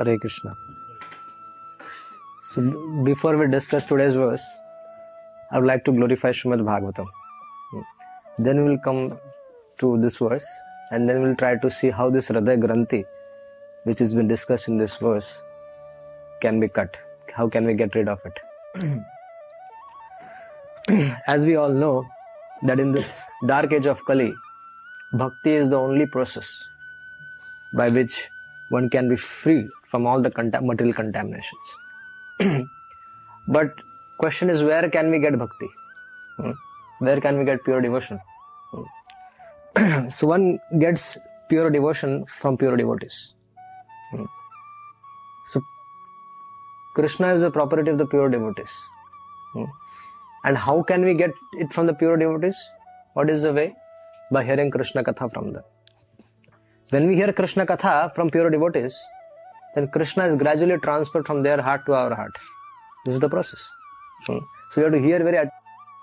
Hare Krishna. Before we discuss today's verse I would like to glorify Shrimad Bhagavatam then will come to this verse and then will try to see how this हृदय ग्रंथि which is been discussed in this verse can be cut how can we get rid of it as we all know that in this dark age of Kali bhakti is the only process by which one can be free from all the material contaminations. but question is where can we get bhakti? Hmm? Where can we get pure devotion? Hmm. so one gets pure devotion from pure devotees. Hmm. So Krishna is the property of the pure devotees. Hmm. And how can we get it from the pure devotees? What is the way? By hearing Krishna Katha from them. When we hear Krishna Katha from pure devotees, then Krishna is gradually transferred from their heart to our heart. This is the process. Hmm. So we have to hear very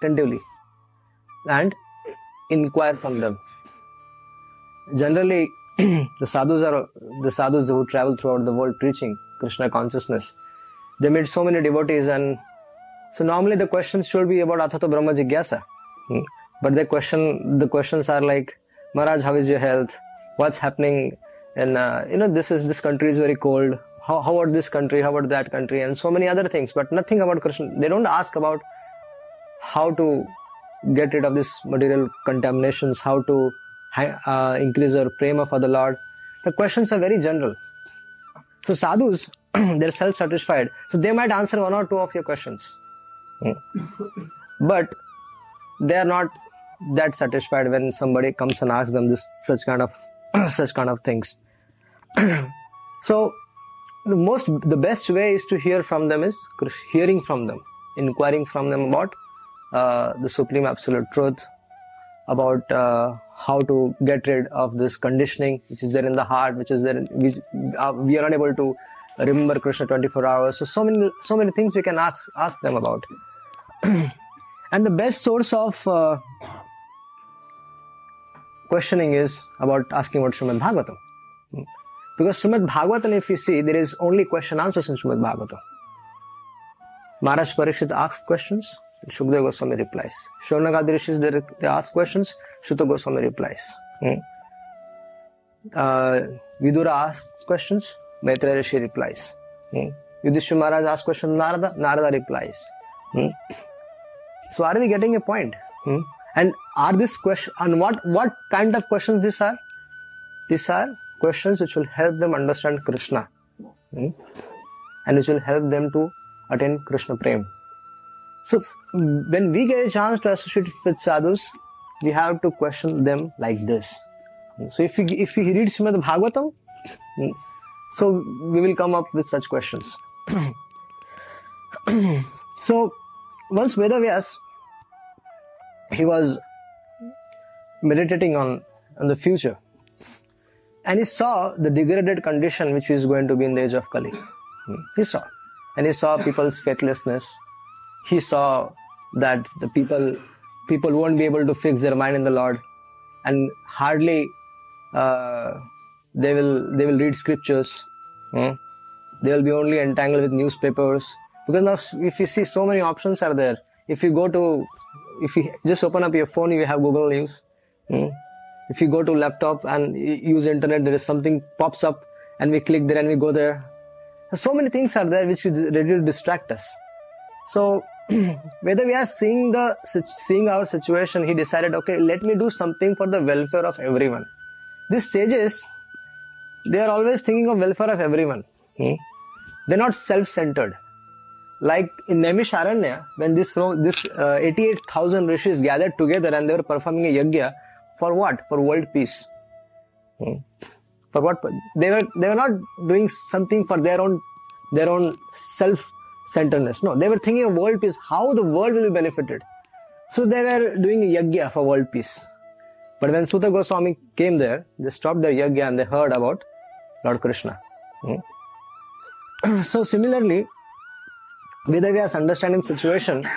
attentively and inquire from them. Generally, the sadhus are the sadhus who travel throughout the world preaching Krishna consciousness. They meet so many devotees, and so normally the questions should be about Athato Brahma Jigyasa. Hmm. But the question the questions are like, Maharaj, how is your health? What's happening? And uh, you know, this is this country is very cold. How, how about this country? How about that country? And so many other things, but nothing about Krishna. They don't ask about how to get rid of this material contaminations, how to uh, increase our prema for the Lord. The questions are very general. So sadhus, they're self-satisfied. So they might answer one or two of your questions. Hmm. But they are not that satisfied when somebody comes and asks them this such kind of such kind of things. so the most the best way is to hear from them is hearing from them, inquiring from them about uh, the supreme absolute truth, about uh, how to get rid of this conditioning which is there in the heart, which is there. In, we, uh, we are unable to remember Krishna 24 hours. So so many so many things we can ask ask them about. and the best source of uh, questioning is about asking about Srimad Bhagavatam. Hmm. Because Srimad Bhagavatam, if you see, there is only question answers in Srimad Bhagavatam. Maharaj Parikshit asks questions, Shukdev Goswami replies. Shaunagadi Rishis, they, they ask questions, Shuta Goswami replies. Hmm. Uh, Vidura asks questions, Maitreya Rishi replies. Hmm. Yudhishthira Maharaj asks questions, Narada, Narada replies. Hmm. So are we getting a point? Hmm? And are this question and what what kind of questions these are? These are questions which will help them understand Krishna, hmm? and which will help them to attain Krishna Prem. So when we get a chance to associate with sadhus, we have to question them like this. So if we if we read Srimad Bhagavatam, hmm, so we will come up with such questions. so once Vedavyas he was meditating on, on the future and he saw the degraded condition which is going to be in the age of Kali. Hmm. He saw. And he saw people's faithlessness. He saw that the people people won't be able to fix their mind in the Lord and hardly uh, they will they will read scriptures. Hmm. They will be only entangled with newspapers. Because now if you see so many options are there. If you go to if you just open up your phone, you have Google News. Hmm. If you go to laptop and use internet, there is something pops up, and we click there and we go there. So many things are there which is ready to distract us. So whether we are seeing the seeing our situation, he decided, okay, let me do something for the welfare of everyone. These sages, they are always thinking of welfare of everyone. Hmm? They're not self-centered. Like in Naimisharanya, when this this uh, 88,000 rishis gathered together and they were performing a yajna for what? For world peace. Hmm? For what? They were they were not doing something for their own their own self centeredness. No, they were thinking of world peace, how the world will be benefited. So they were doing a yajna for world peace. But when Suta Goswami came there, they stopped their yajna and they heard about Lord Krishna. Hmm? so similarly, Vedavyas understanding situation,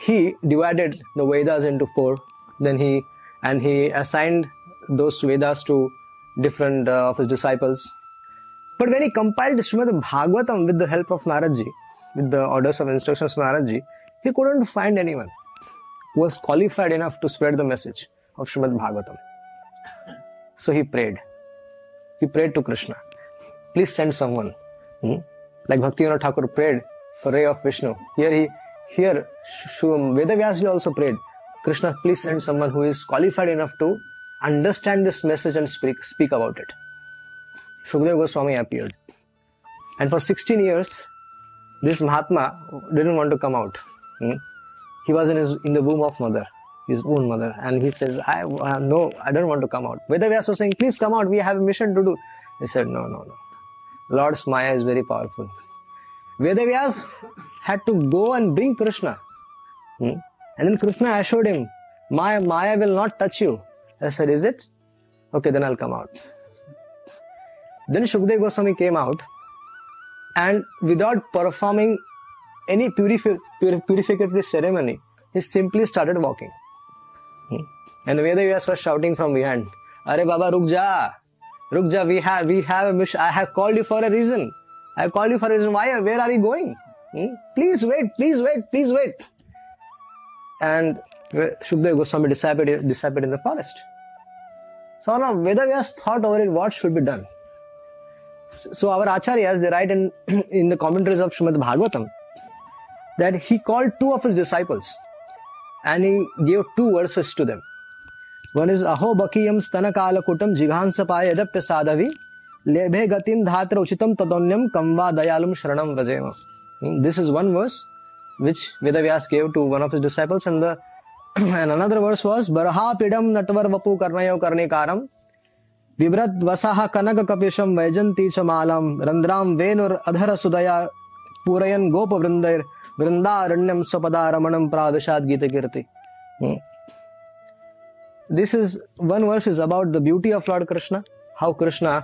he divided the Vedas into four. Then he and he assigned those Vedas to different uh, of his disciples. But when he compiled Srimad Bhagavatam with the help of Naradji, with the orders of instructions from Naradji, he couldn't find anyone who was qualified enough to spread the message of Srimad Bhagavatam. So he prayed. He prayed to Krishna, please send someone. Hmm? Like Bhaktivinoda Thakur prayed for ray of Vishnu. Here he, here Vedavyasji also prayed, Krishna, please send someone who is qualified enough to understand this message and speak, speak about it. Shukdev Goswami appeared. And for 16 years, this Mahatma didn't want to come out. Hmm? He was in his in the womb of mother, his own mother, and he says, "I uh, no, I don't want to come out." Vedavyas was saying, "Please come out. We have a mission to do." He said, "No, no, no. Lord's Maya is very powerful." Vedavyas had to go and bring Krishna, hmm? And then Krishna assured him, "Maya, Maya will not touch you." I said, "Is it? Okay, then I'll come out." Then Shukdev Goswami came out and without performing any purifi- purificatory ceremony, he simply started walking. Hmm. And Vedavyas was shouting from behind, Are Baba, ruk ja, ruk ja, we have, we have a mission. I have called you for a reason. I have called you for a reason. Why? Where are you going? Hmm? Please wait, please wait, please wait. And Shukdev Goswami disappeared, disappeared in the forest. So now Vedavyas thought over it what should be done. So our acharyas, they write in, in the commentaries of Srimad Bhagavatam that he called two of his disciples and he gave two verses to them. One is Aho Bakiyam Stanakala Kutam Jighansapaya Edapya Sadhavi Lebhe Gatim Dhatra Uchitam Tadonyam Kamva Dayalum Sharanam Vrajema. Hmm, this is one verse which Vedavyas gave to one of his disciples and the and another verse was Baraha Pidam Natvar Vapu Karnayo Karnikaram बिभ्रत वसः कनक कपिशम वैजंती च मालम रंद्राम वेनुर अधर सुदया पूरयन गोप वृंदैर वृंदारण्यम स्वपदा रमणम प्राविशाद गीत कीर्ति this is one verse is about the beauty of lord krishna how krishna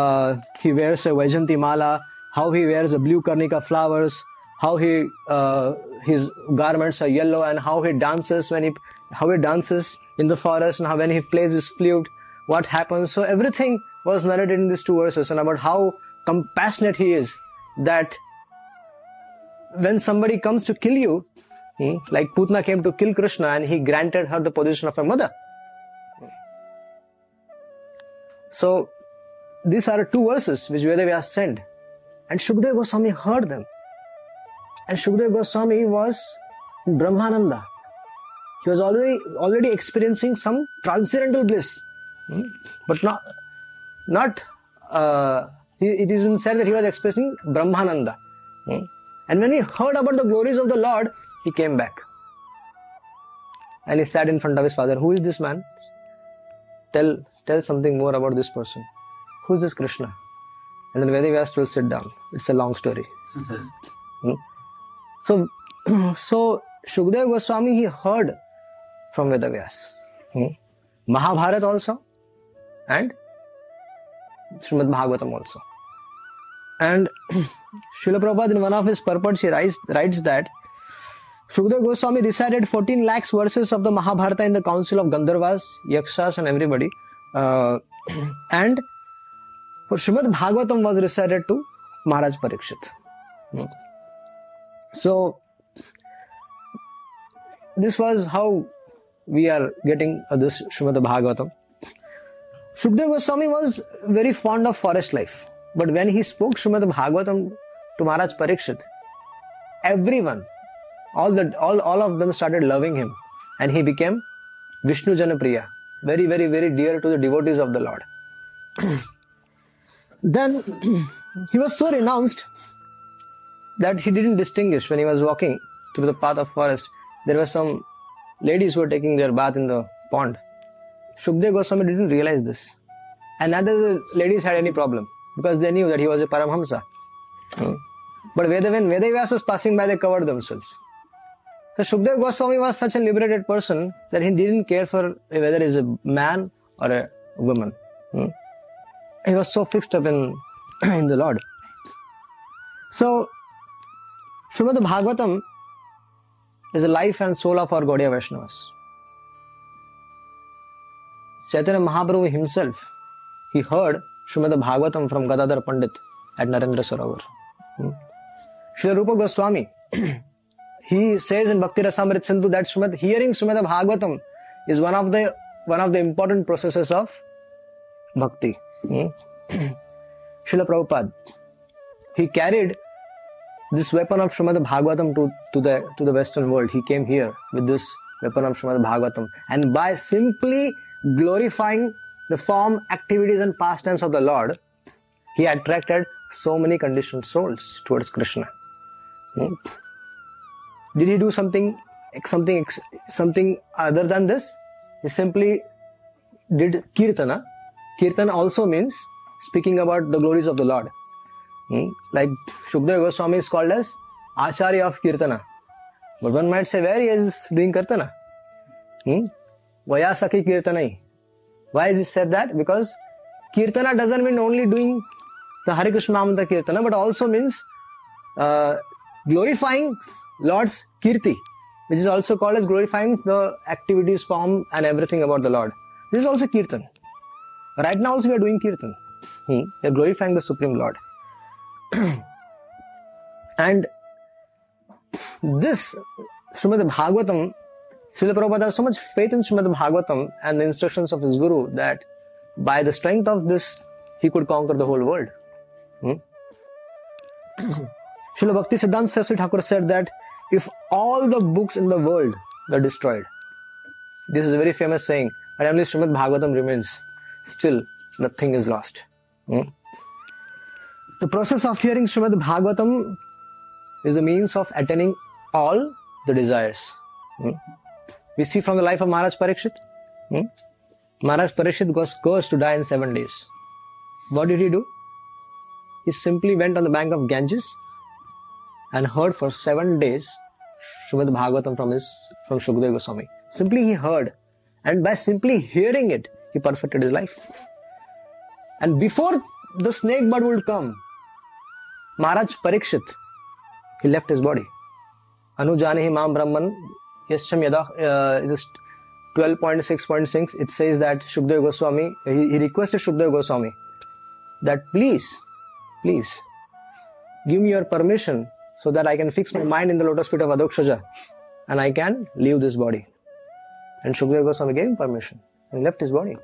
uh, he wears a vaijanti mala how he wears a blue karnika flowers how he uh, his garments are yellow and how he dances when he how he dances in the forest and how when he plays his flute what happens. So everything was narrated in these two verses and about how compassionate he is that when somebody comes to kill you, hmm, like Putna came to kill Krishna and he granted her the position of a mother. So these are two verses which Vedavyas sent and Shukdev Goswami heard them. And Shukdev Goswami was Brahmananda. He was already already experiencing some transcendental bliss. Hmm? But not, not uh, it is been said that he was expressing Brahmananda. Hmm? And when he heard about the glories of the Lord, he came back. And he sat in front of his father. Who is this man? Tell, tell something more about this person. Who is this Krishna? And then Vedavyas will sit down. It's a long story. hmm? So, so Shukdev Goswami, he heard from Vedavyas. Hmm? Mahabharata also and Srimad Bhagavatam also. And Srila Prabhupada in one of his purports he writes, writes that Shukdev Goswami recited 14 lakhs verses of the Mahabharata in the council of Gandharvas, Yakshas and everybody. Uh, and Srimad Bhagavatam was recited to Maharaj Parikshit. Hmm. So this was how we are getting uh, this Srimad Bhagavatam. Shukdev Goswami was very fond of forest life. But when he spoke Srimad Bhagavatam to Maharaj Parikshit, everyone, all the all, all of them started loving him, and he became Vishnu Janapriya, very, very, very dear to the devotees of the Lord. then he was so renounced that he didn't distinguish when he was walking through the path of forest. There were some ladies who were taking their bath in the pond. Shukdev Goswami didn't realize this. And neither the ladies had any problem because they knew that he was a Paramhamsa. But Veda, when Vedavyas was passing by, they covered themselves. So Shukdev Goswami was such a liberated person that he didn't care for whether he's a man or a woman. Hmm. He was so fixed up in, in the Lord. So, Shrimad Bhagavatam is life and soul of our Gaudiya Vaishnava Chaitanya Mahaprabhu himself he heard Shrimad Bhagavatam from Gadadhar Pandit at Narendra Sarovar Shri Rupa Goswami he says in Bhakti Rasamrita Sindhu that Shrimad hearing Shrimad Bhagavatam is one of the one of the important process of bhakti Srila Prabhupada he carried this weapon of Srimad Bhagavatam to, to the to the Western world. He came here with this weapon of Srimad Bhagavatam, and by simply glorifying the form, activities, and pastimes of the Lord, he attracted so many conditioned souls towards Krishna. Hmm? Did he do something, something, something other than this? He simply did kirtana. Kirtana also means speaking about the glories of the Lord. Hmm? Like Shukdev Goswami is called as Acharya of Kirtana. But one might say, where he is doing Kirtana? Hmm? Vayasaki Kirtanai. Why is he said that? Because Kirtana doesn't mean only doing the Hare Krishna Mantra Kirtana, but also means uh, glorifying Lord's Kirti, which is also called as glorifying the activities, form, and everything about the Lord. This is also Kirtan. Right now, also we are doing Kirtan. Hmm? We are glorifying the Supreme Lord. and this Srimad Bhagavatam, Srila Prabhupada has so much faith in Srimad Bhagavatam and the instructions of his Guru that by the strength of this, he could conquer the whole world. Hmm? Srila Bhakti Siddhanta Saraswati Thakur said that if all the books in the world were destroyed, this is a very famous saying, and only Srimad Bhagavatam remains, still nothing is lost. Hmm? The process of hearing Srimad Bhagavatam is the means of attaining all the desires. Hmm? We see from the life of Maharaj Parikshit. Hmm? Maharaj Parikshit goes, goes to die in seven days. What did he do? He simply went on the bank of Ganges and heard for seven days Srimad Bhagavatam from his from Shukdev Goswami. Simply he heard, and by simply hearing it, he perfected his life. And before the snake bird would come, Maharaj Parikshit, he left his body. Anujanihi Mam Brahman, Yascham Yada, uh, is 12.6.6, it says that Shukdev Goswami, he, requested Shukdev Goswami that please, please, give me your permission so that I can fix my mind in the lotus feet of Adhokshaja and I can leave this body. And Shukdev Goswami gave him permission and left his body.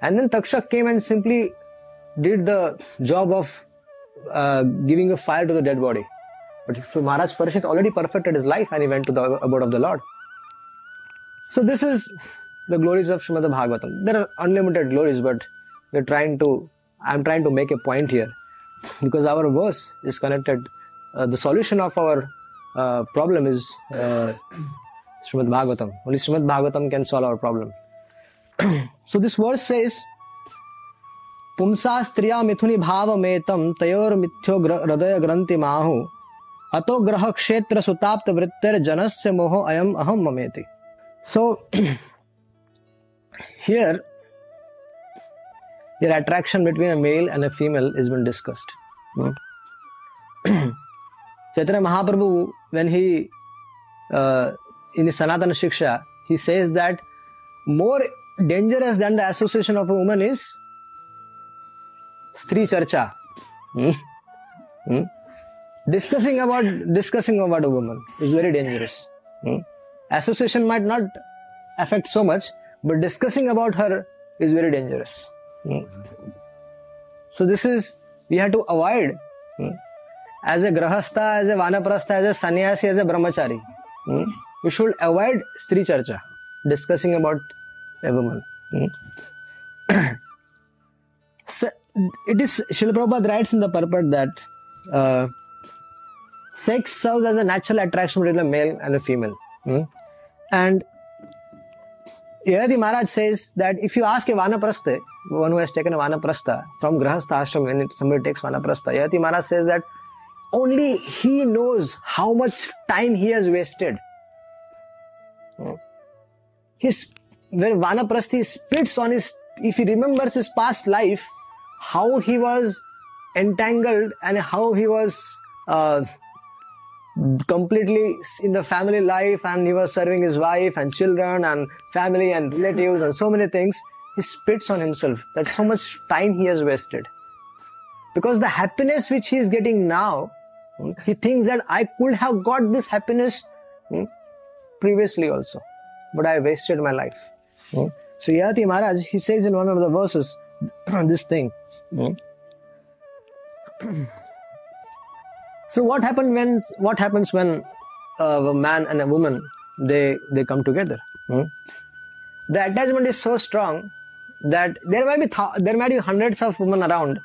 And then Takshak came and simply did the job of uh, giving a fire to the dead body. But Maharaj Parikshit already perfected his life and he went to the abode of the Lord. So this is the glories of Srimad Bhagavatam. There are unlimited glories, but we're trying to, I'm trying to make a point here because our verse is connected uh, the solution of our uh, problem is uh, Srimad Bhagavatam. Only Srimad Bhagavatam can solve our problem. so this verse says, पुंसा स्त्रिया मिथुनी भाव मेतम तयोर मिथ्यो हृदय ग्रंथि माहु अतो ग्रह क्षेत्र सुताप्त वृत्तिर जनस्य मोह अयम अहम ममेति so here your attraction between a male and a female is been discussed Chaitanya Mahaprabhu when he in Sanatana Shiksha he says that more dangerous than the association of a woman is Stri Charcha. Hmm? Hmm? Discussing about discussing about a woman is very dangerous. Hmm? Association might not affect so much, but discussing about her is very dangerous. Hmm? So this is we have to avoid. Hmm? as a grahastha, as a vanaprastha, as a sannyasi, as a brahmachari, hmm, you should avoid it is Srila Prabhupada writes in the purport that uh, sex serves as a natural attraction between a male and a female. Hmm? And Yayati Maharaj says that if you ask a vanaprastha, one who has taken a vanaprastha from grahastha ashram, when somebody takes vanaprastha, Yayati Maharaj says that only he knows how much time he has wasted. Hmm? His when vanaprasthi spits on his, if he remembers his past life, how he was entangled and how he was uh, completely in the family life and he was serving his wife and children and family and relatives and so many things he spits on himself that so much time he has wasted because the happiness which he is getting now hmm, he thinks that i could have got this happiness hmm, previously also but i wasted my life hmm. so yayati maharaj he says in one of the verses this thing So what happens when what happens when uh, a man and a woman they they come together? Hmm? The attachment is so strong that there might be th- there might be hundreds of women around,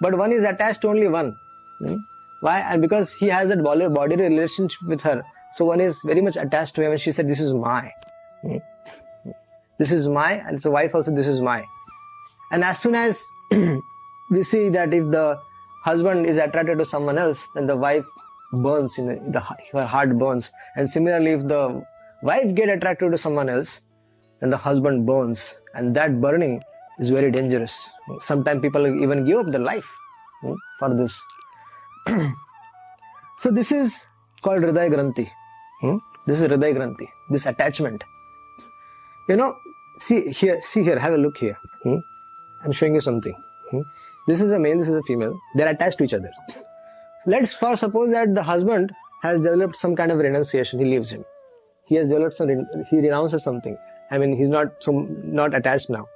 but one is attached to only one. Hmm? Why? And because he has that body, body relationship with her, so one is very much attached to him. And she said, "This is my, hmm? this is my," and it's a wife also. This is my. And as soon as we see that if the husband is attracted to someone else, then the wife burns in the, her heart burns. And similarly, if the wife get attracted to someone else, then the husband burns, and that burning is very dangerous. Sometimes people even give up their life hmm, for this. so this is called Hriday Granthi. Hmm? This is Hriday Granthi. This attachment. You know, see here, see here, have a look here. Hmm? I'm showing you something. This is a male, this is a female. They're attached to each other. Let's first suppose that the husband has developed some kind of renunciation. He leaves him. He has developed some, he renounces something. I mean, he's not so not attached now,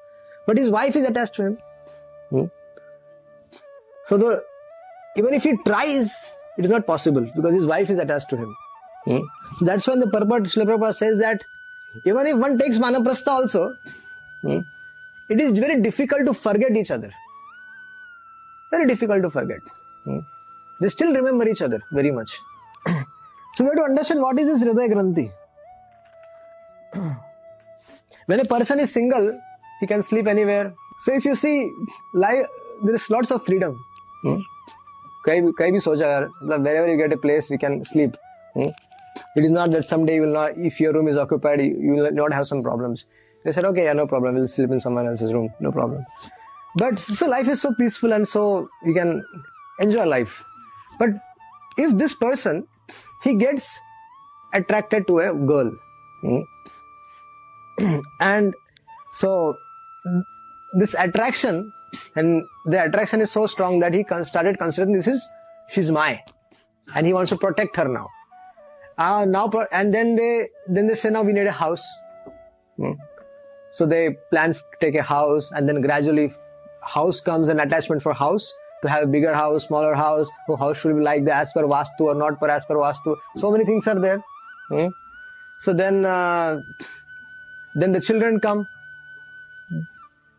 but his wife is attached to him. Hmm? So the even if he tries, it is not possible because his wife is attached to him. Hmm? So that's when the purport Srila says that even if one takes Vanaprastha also, hmm, it is very difficult to forget each other Very difficult to forget. Hmm. They still remember each other very much. so we have to understand what is this Hriday Granthi. when a person is single, he can sleep anywhere. So if you see, life, there is lots of freedom. Hmm? कहीं भी सो जाए wherever you get a place we can sleep hmm? it is not that someday you will not if your room is occupied you will not have some problems they said okay yeah no problem we'll sleep in someone else's room no problem but so life is so peaceful and so you can enjoy life but if this person he gets attracted to a girl hmm? and so this attraction and the attraction is so strong that he started considering this is she's my and he wants to protect her now uh, now and then they then they say now we need a house hmm? so they plan to take a house and then gradually house comes an attachment for house to have a bigger house, smaller house. Oh, house should be like the as per Vastu or not per as per Vastu. So many things are there. Hmm? So then, uh, then the children come.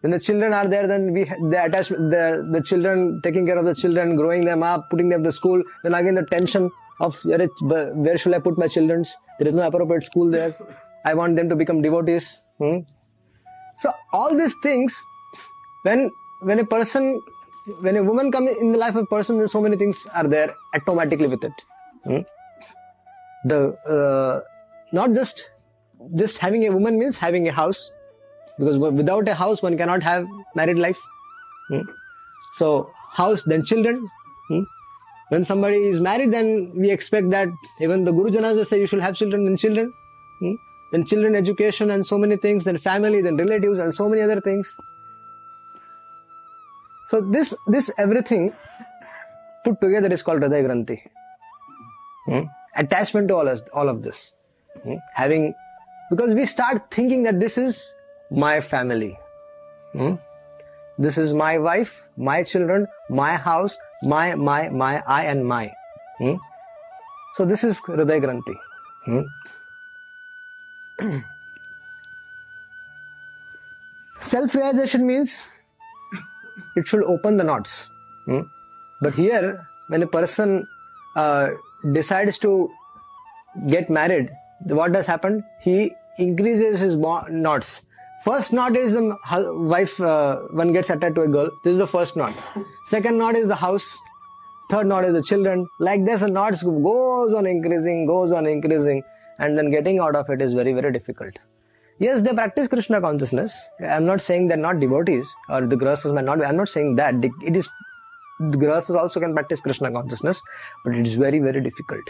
When the children are there, then we the attachment, the the children taking care of the children, growing them up, putting them to school. Then again the tension of where should I put my children? There is no appropriate school there. I want them to become devotees. Hmm? So all these things, when when a person, when a woman comes in the life of a person, then so many things are there automatically with it. Hmm? The uh, not just just having a woman means having a house, because without a house one cannot have married life. Hmm? So house, then children. Hmm? When somebody is married, then we expect that even the Guru Janas say you should have children, then children. Hmm? Then children education and so many things, then family, then relatives and so many other things. So this this everything put together is called Hriday Granthi. Hmm? Attachment to all, us, all of this. Hmm? Having because we start thinking that this is my family. Hmm? This is my wife, my children, my house, my, my, my, I and my. Hmm? So this is Hriday Granthi. Hmm? Self realization means it should open the knots. Hmm? But here, when a person uh, decides to get married, what does happen? He increases his bo- knots. First knot is the wife, uh, one gets attached to a girl. This is the first knot. Second knot is the house. Third knot is the children. Like this, the knots goes on increasing, goes on increasing, and then getting out of it is very, very difficult. Yes, they practice Krishna consciousness. I'm not saying they're not devotees or the grahasthas might not be. I'm not saying that. It is the grahasthas also can practice Krishna consciousness, but it is very, very difficult.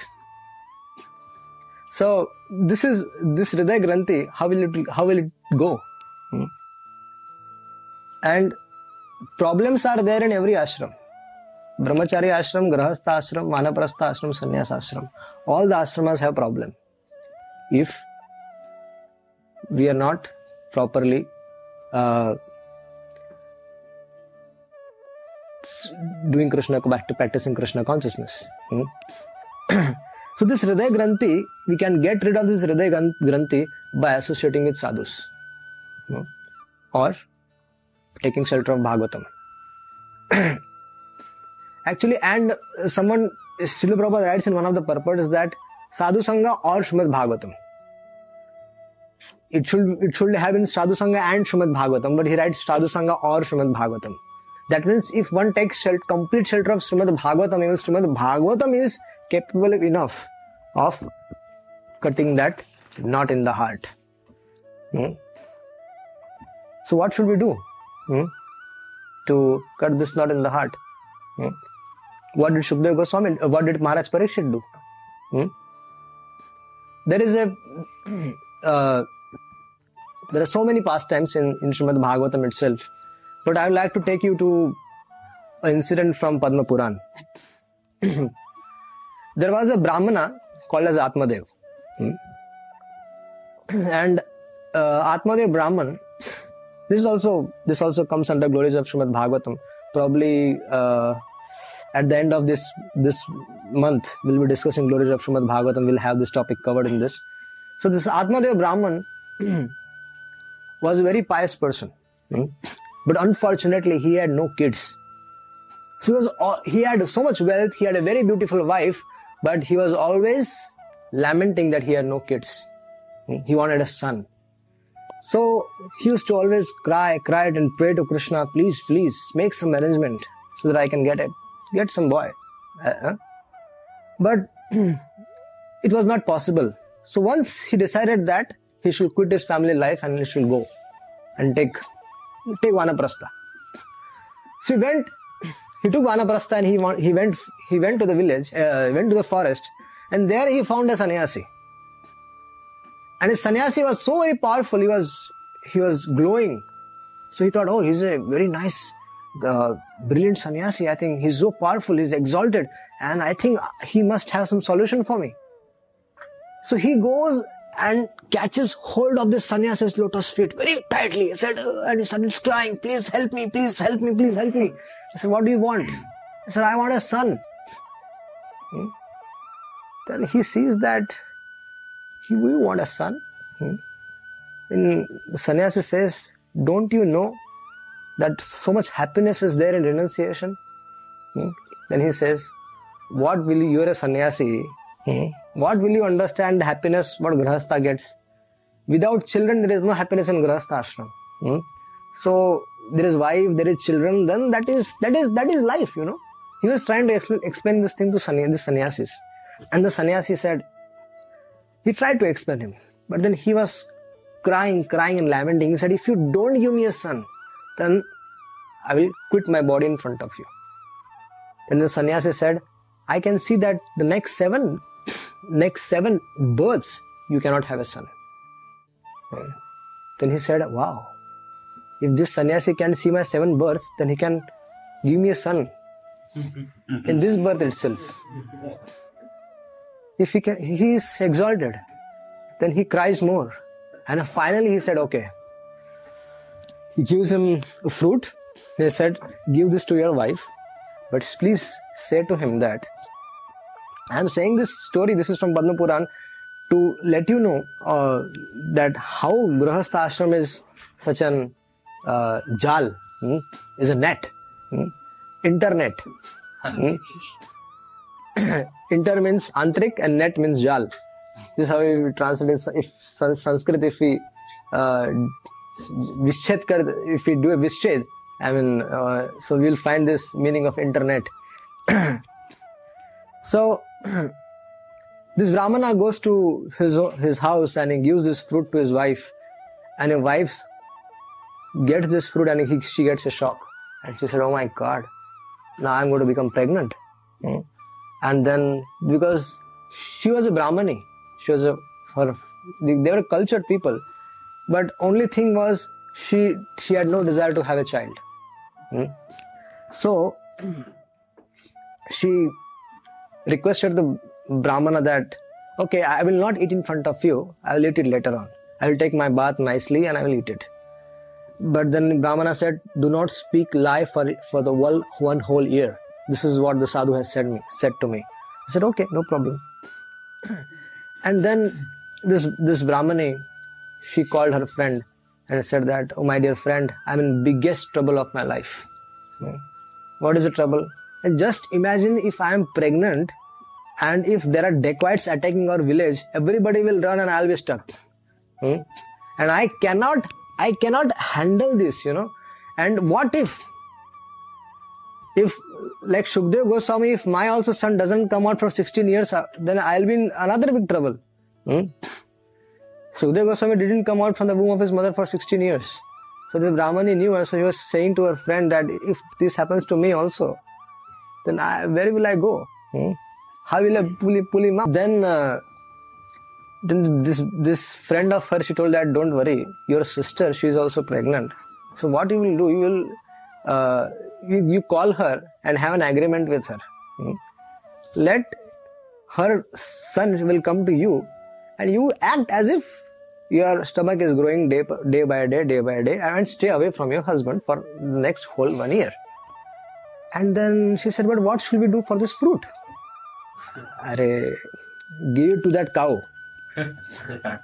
So this is this Hriday Granthi. How will it how will it go? Hmm? And problems are there in every ashram. Brahmachari ashram, Grahastha ashram, Vanaprastha ashram, Sannyas ashram. All the ashramas have problem. If we are not properly uh, doing Krishna, back to practicing Krishna consciousness. Hmm? so this Hriday Granthi, we can get rid of this Hriday Granthi by associating with sadhus hmm? or taking shelter of Bhagavatam. Actually, and uh, someone, Srila Prabhupada writes in one of the purports that Sadhu Sangha or Srimad Bhagavatam. It should it should have been Sadhu Sangha and Srimad Bhagavatam, but he writes Sadhu Sangha or Srimad Bhagavatam. That means if one takes shelter, complete shelter of Srimad Bhagavatam, even Srimad Bhagavatam is capable enough of cutting that knot in the heart. Hmm? So what should we do hmm? to cut this knot in the heart? Hmm? What did Shukdev Goswami, what did Maharaj Parikshit do? Hmm? There is a, uh, there are so many pastimes in, in Srimad Bhagavatam itself, but I would like to take you to an incident from Padma Puran. there was a Brahmana called as Atmadev. Hmm? And uh, Atmadev Brahman, this also this also comes under glories of Srimad Bhagavatam. Probably uh, at the end of this this month, we'll be discussing glories of Srimad Bhagavatam. We'll have this topic covered in this. So this Atmadev Brahman was a very pious person, hmm? but unfortunately he had no kids. So he was he had so much wealth. He had a very beautiful wife, but he was always lamenting that he had no kids. Hmm? He wanted a son. So he used to always cry, cry and pray to Krishna, please, please make some arrangement so that I can get a get some boy. Uh? But it was not possible. So once he decided that he should quit his family life and he should go and take take vanaprastha. So he went, he took vanaprastha and he he went he went to the village, uh, went to the forest, and there he found a sannyasi. And his sannyasi was so very powerful. He was he was glowing. So he thought, oh, he's a very nice, uh, brilliant sannyasi. I think he's so powerful. He's exalted, and I think he must have some solution for me. So he goes and catches hold of the sannyasi's lotus feet very tightly. He said, uh, and he started crying, please help me, please help me, please help me. He said, what do you want? He said, I want a son. Hmm? Then he sees that he we want a son. Hmm? Then the sannyasi says, don't you know that so much happiness is there in renunciation? Hmm? Then he says, what will you, you're a sannyasi, hmm? what will you understand the happiness what grahastha gets? Without children, there is no happiness in grahastha ashram. Hmm? So there is wife, there is children, then that is that is that is life, you know. He was trying to explain, explain this thing to sanny, the sannyasis. And the sannyasi said, he tried to explain him, but then he was crying, crying and lamenting. He said, if you don't give me a son, then I will quit my body in front of you. Then the sannyasi said, I can see that the next seven, next seven births, you cannot have a son. Hmm. Then he said, wow, if this sannyasi can see my seven births, then he can give me a son in this birth itself. If he can, he is exalted, then he cries more. And finally he said, okay. He gives him a fruit. He said, give this to your wife, but please say to him that This is from Padma Puran, to let you know uh, that how Grahastha ashram is such an uh, jal, hmm, is a net, hmm, internet. Hmm. Inter means antrik and net means jal. This is how we translate if Sanskrit, if we uh, if we do a visched, I mean, uh, so we'll find this meaning of internet. so this brahmana goes to his his house and he gives this fruit to his wife, and his wife gets this fruit and he, she gets a shock, and she said, "Oh my God, now I'm going to become pregnant." Hmm? And then because she was a brahmani, she was a her, they were cultured people, but only thing was she she had no desire to have a child. Hmm? So she requested the brahmana that okay i will not eat in front of you. I will eat it later on. I will take my bath nicely and i will eat it. But then brahmana said do not speak lie for for the one, one whole year. This is what the sadhu has said me said to me. I said okay no problem. And then this this brahmani she called her friend and said that oh my dear friend i'm in biggest trouble of my life. Hmm. what is the trouble just imagine if i am pregnant and if there are dacoits attacking our village everybody will run and i'll be stuck hmm? and i cannot i cannot handle this you know and what if if like Shukdev Goswami, if my also son doesn't come out for 16 years, uh, then I'll be in another big trouble. Hmm? Shukdev Goswami didn't come out from the womb of his mother for 16 years. So the Brahmani knew, and so he was saying to her friend that if this happens to me also, then I, where will I go? Hmm? How will I pull, pull him up? Then, uh, then this this friend of her, she told that don't worry, your sister, she is also pregnant. So what you will do, you will uh, you, you call her and have an agreement with her. Hmm? Let her son will come to you, and you act as if your stomach is growing day, day by day, day by day, and stay away from your husband for the next whole one year. And then she said, But what should we do for this fruit? Are, give it to that cow.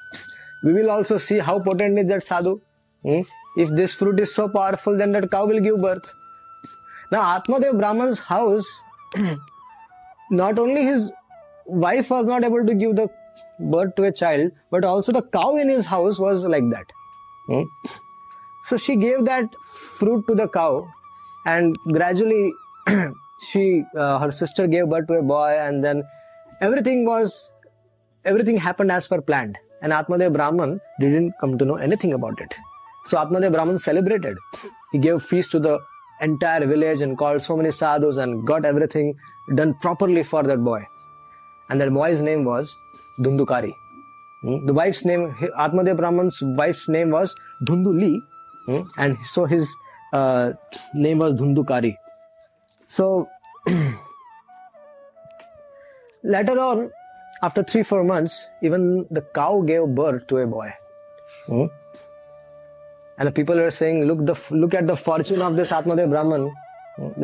we will also see how potent is that sadhu. Hmm? If this fruit is so powerful, then that cow will give birth. Now, Atmadev Brahman's house, not only his wife was not able to give the birth to a child, but also the cow in his house was like that. Hmm? So she gave that fruit to the cow, and gradually she uh, her sister gave birth to a boy and then everything was everything happened as per planned and atmadev brahman didn't come to know anything about it so atmadev brahman celebrated he gave feast to the entire village and called so many sadhus and got everything done properly for that boy and that boy's name was Dhundukari. Hmm? The wife's name, Atmadev Brahman's wife's name was Dhunduli, hmm? and so his uh, name was Dhundukari. So later on, after three four months, even the cow gave birth to a boy. Hmm? And the people were saying, "Look the look at the fortune of this Atmadev Brahman."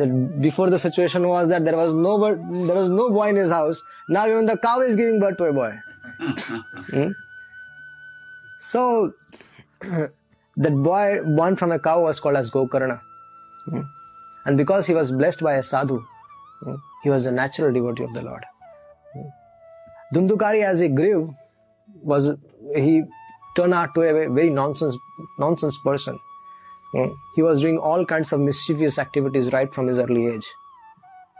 That before the situation was that there was no there was no boy in his house. Now even the cow is giving birth to a boy. hmm? So that boy born from a cow was called as Gokarna. Hmm? And because he was blessed by a sadhu, hmm, he was a natural devotee of the Lord. Hmm. Dhundukari, as he grew, was he turned out to a very nonsense nonsense person. Hmm. He was doing all kinds of mischievous activities right from his early age.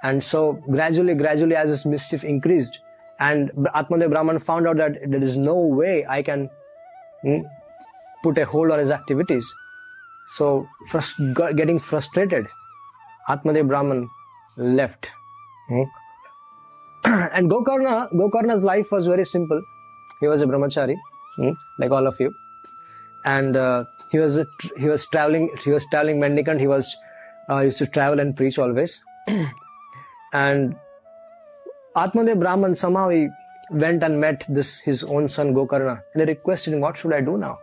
And so gradually, gradually, as his mischief increased, and Atmadev Brahman found out that there is no way I can put a hold on his activities. So, frust- getting frustrated, Atmadev Brahman left. Hmm? and Gokarna, Gokarna's life was very simple. He was a brahmachari, hmm? like all of you, and uh, he was he was traveling. He was traveling mendicant. He was uh, used to travel and preach always. and Atmadev Brahman somehow he went and met this his own son Gokarna and he requested him, "What should I do now?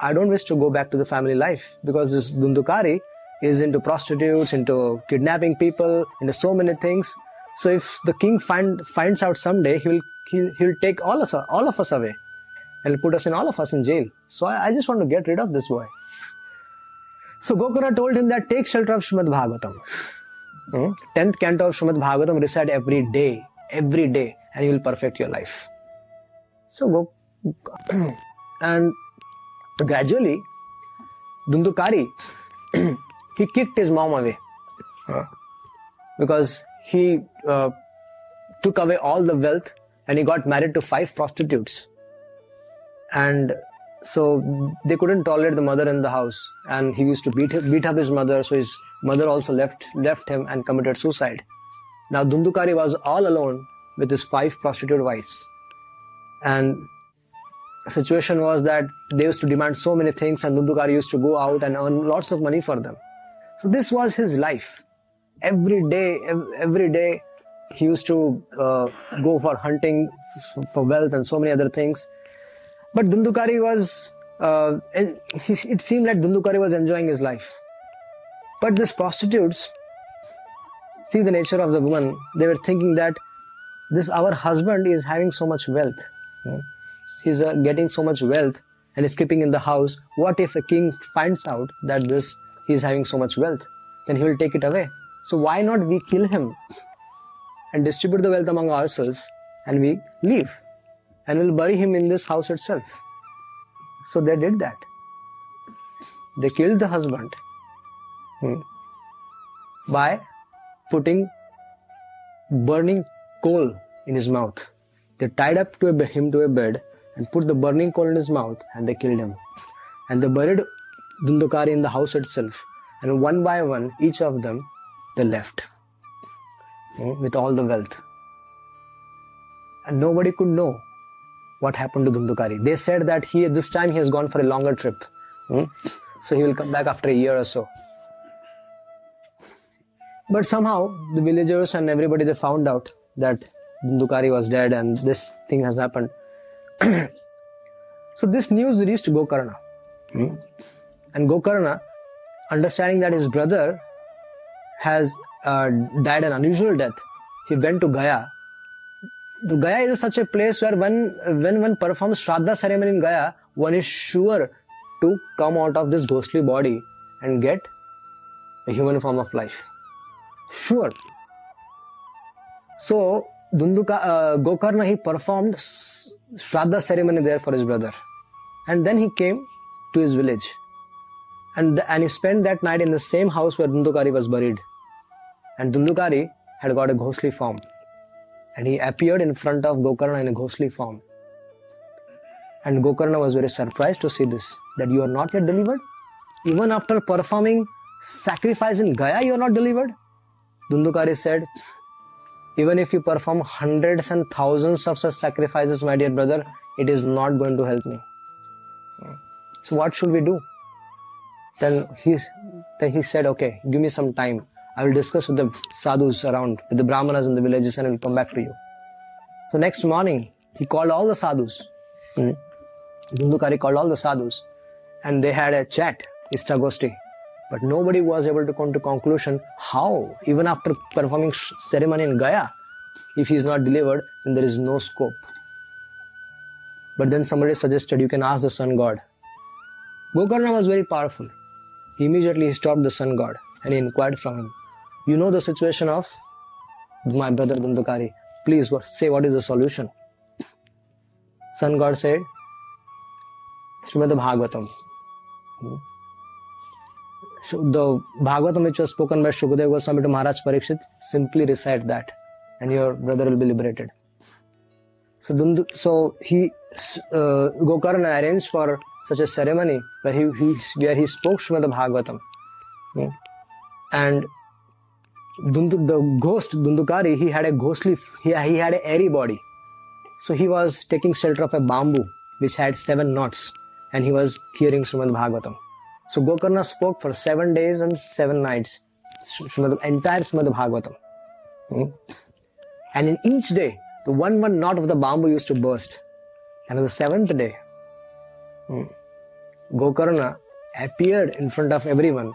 I don't wish to go back to the family life because this Dundukari is into prostitutes, into kidnapping people, into so many things. So if the king find, finds out someday, he will he'll, he'll take all us all of us away and put us in all of us in jail. So I, I just want to get rid of this boy. So Gokarna told him that take shelter of Srimad Bhagavatam. Hmm? Tenth canto of Srimad Bhagavatam recite every day, every day, and you will perfect your life. So go, and gradually, Dundukari he kicked his mom away. Because he uh, took away all the wealth and he got married to five prostitutes. And so they couldn't tolerate the mother in the house. And he used to beat beat up his mother. So his mother also left left him and committed suicide. Now dundukari was all alone with his five prostitute wives. And the situation was that they used to demand so many things and dundukari used to go out and earn lots of money for them so this was his life every day every day he used to uh, go for hunting for wealth and so many other things but Dundukari was, uh, it seemed like Dundukari was enjoying his life. But these prostitutes, see the nature of the woman, they were thinking that this our husband is having so much wealth. He's uh, getting so much wealth and is keeping in the house. What if a king finds out that this he is having so much wealth? Then he will take it away. So why not we kill him and distribute the wealth among ourselves and we leave? and we'll bury him in this house itself. So they did that. They killed the husband hmm, by putting burning coal in his mouth. They tied up to a, him to a bed and put the burning coal in his mouth and they killed him. And they buried Dundukari in the house itself. And one by one, each of them, they left hmm, with all the wealth. And nobody could know what happened to Dundukari. They said that he this time he has gone for a longer trip. Hmm? So he will come back after a year or so. But somehow the villagers and everybody they found out that Dundukari was dead and this thing has happened. so this news reached Gokarna. Hmm? And Gokarna, understanding that his brother has uh, died an unusual death, he went to Gaya the Gaya is such a place where when when one performs Shraddha ceremony in Gaya, one is sure to come out of this ghostly body and get a human form of life. Sure. So Dunduka, uh, Gokarna he performed Shraddha ceremony there for his brother, and then he came to his village, and and he spent that night in the same house where Dundukari was buried, and Dundukari had got a ghostly form and he appeared in front of Gokarna in a ghostly form. And Gokarna was very surprised to see this that you are not yet delivered. Even after performing sacrifice in Gaya, you are not delivered. Dundukari said, Even if you perform hundreds and thousands of such sacrifices, my dear brother, it is not going to help me. Hmm. So, what should we do? Then he, then he said, Okay, give me some time. I will discuss with the sadhus around, with the brahmanas in the villages, and I will come back to you. So next morning, he called all the sadhus. Hmm. Dundukari called all the sadhus, and they had a chat, Istagosti. But nobody was able to come to conclusion how, even after performing ceremony in Gaya, if he is not delivered, then there is no scope. But then somebody suggested you can ask the sun god. Gokarna was very powerful. He immediately stopped the sun god and he inquired from him you know the situation of my brother Dundukari. Please say what is the solution. Sun God said, Srimad Bhagavatam. The Bhagavatam which was spoken by Shukadeva Goswami to Maharaj Parikshit, simply recite that and your brother will be liberated. So, Dundu, so he, uh, Gokarna arranged for such a ceremony where he, he where he spoke Srimad Bhagavatam. Hmm. And the ghost Dundukari, he had a ghostly, he, he had an airy body. So he was taking shelter of a bamboo which had seven knots and he was hearing Srimad Bhagavatam. So Gokarna spoke for seven days and seven nights, Srimad, entire Srimad Bhagavatam. Hmm? And in each day, the one one knot of the bamboo used to burst. And on the seventh day, Gokarna appeared in front of everyone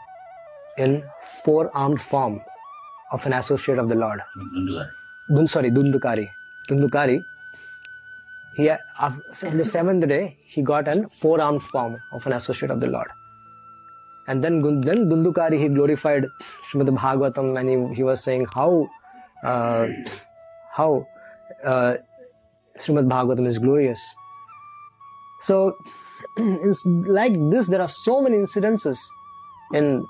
in four armed form of an associate of the Lord. Dun, sorry, Dundukari. Dundukari, he, in the seventh day, he got an four-armed form of an associate of the Lord. And then, then Dundukari, he glorified Srimad Bhagavatam and he, he was saying how, uh, how uh, Srimad Bhagavatam is glorious. So, it's like this, there are so many incidences in,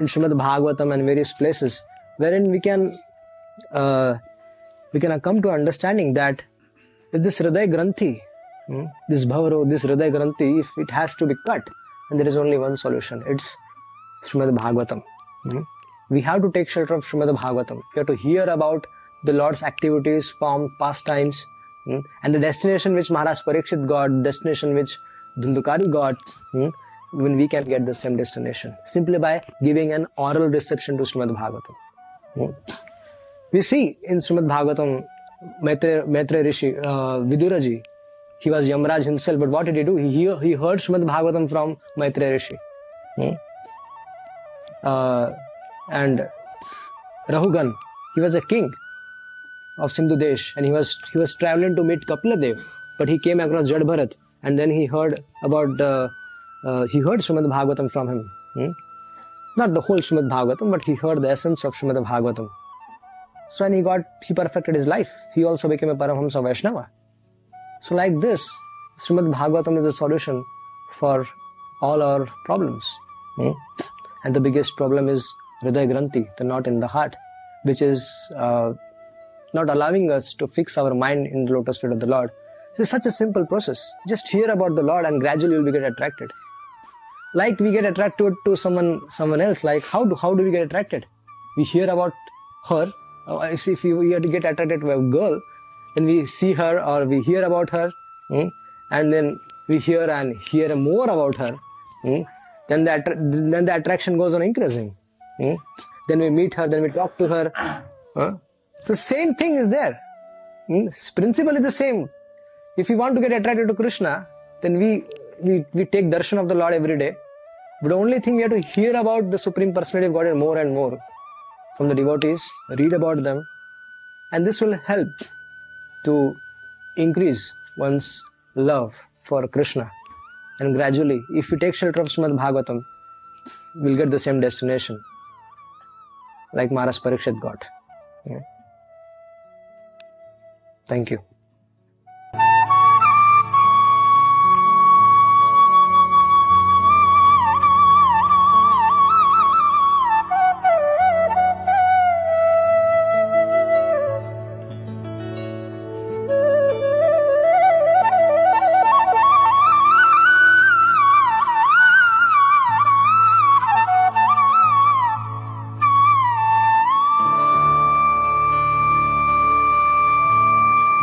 in Srimad Bhagavatam and various places wherein we can uh, we can come to understanding that if this Hriday Granthi, hmm, this Bhavaro, this Hriday Granthi, if it has to be cut, and there is only one solution, it's Srimad Bhagavatam. Hmm. We have to take shelter of Srimad Bhagavatam. We have to hear about the Lord's activities, form, pastimes, hmm, and the destination which Maharaj Parikshit got, destination which Dundukari got, hmm, when we can get the same destination simply by giving an oral reception to Srimad Bhagavatam. Hmm. We see in Srimad Bhagavatam, Maitre, Maitre Rishi, uh, Viduraji, he was Yamraj himself, but what did he do? He, he heard Srimad Bhaggavatam from Maitre Rishi. Hmm? Uh, and Rahugan, he was a king of Sindhu Desh and he was he was traveling to meet Kapiladev, but he came across Jad Bharat and then he heard about the uh, he heard Srimad Bhagavatam from him. Hmm? Not the whole Srimad Bhagavatam, but he heard the essence of Srimad Bhagavatam. So when he got, he perfected his life. He also became a Paramahamsa Vaishnava. So like this, Srimad Bhagavatam is a solution for all our problems. Hmm? And the biggest problem is Hriday Granthi, the knot in the heart, which is uh, not allowing us to fix our mind in the lotus feet of the Lord. So it's such a simple process. Just hear about the Lord and gradually you'll be get attracted. Like we get attracted to someone someone else, like how do how do we get attracted? We hear about her uh, if you, you have to get attracted to a girl, and we see her or we hear about her, hmm, and then we hear and hear more about her, hmm, then the then the attraction goes on increasing. Hmm. Then we meet her, then we talk to her. So same thing is there. Principle is the same. If we want to get attracted to Krishna, then we, we we take darshan of the Lord every day. But the only thing we have to hear about the Supreme Personality of Godhead more and more from the devotees, read about them, and this will help to increase one's love for Krishna. And gradually, if we take shelter of Srimad Bhagavatam, we'll get the same destination like Maharaj Parikshit got. Yeah. Thank you.